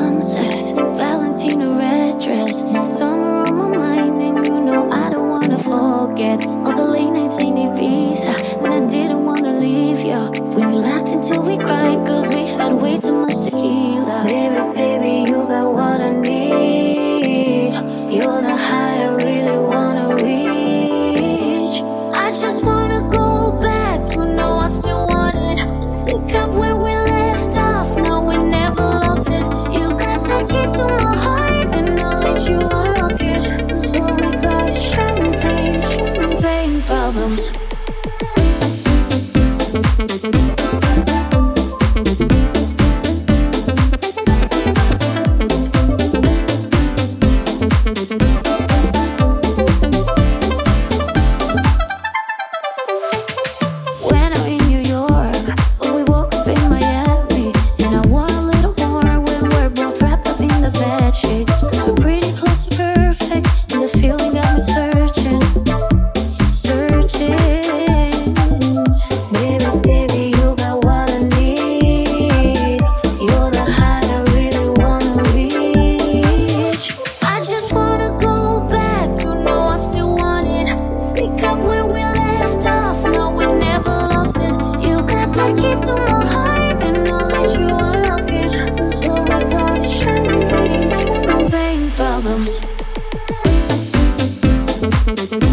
sunset. thank you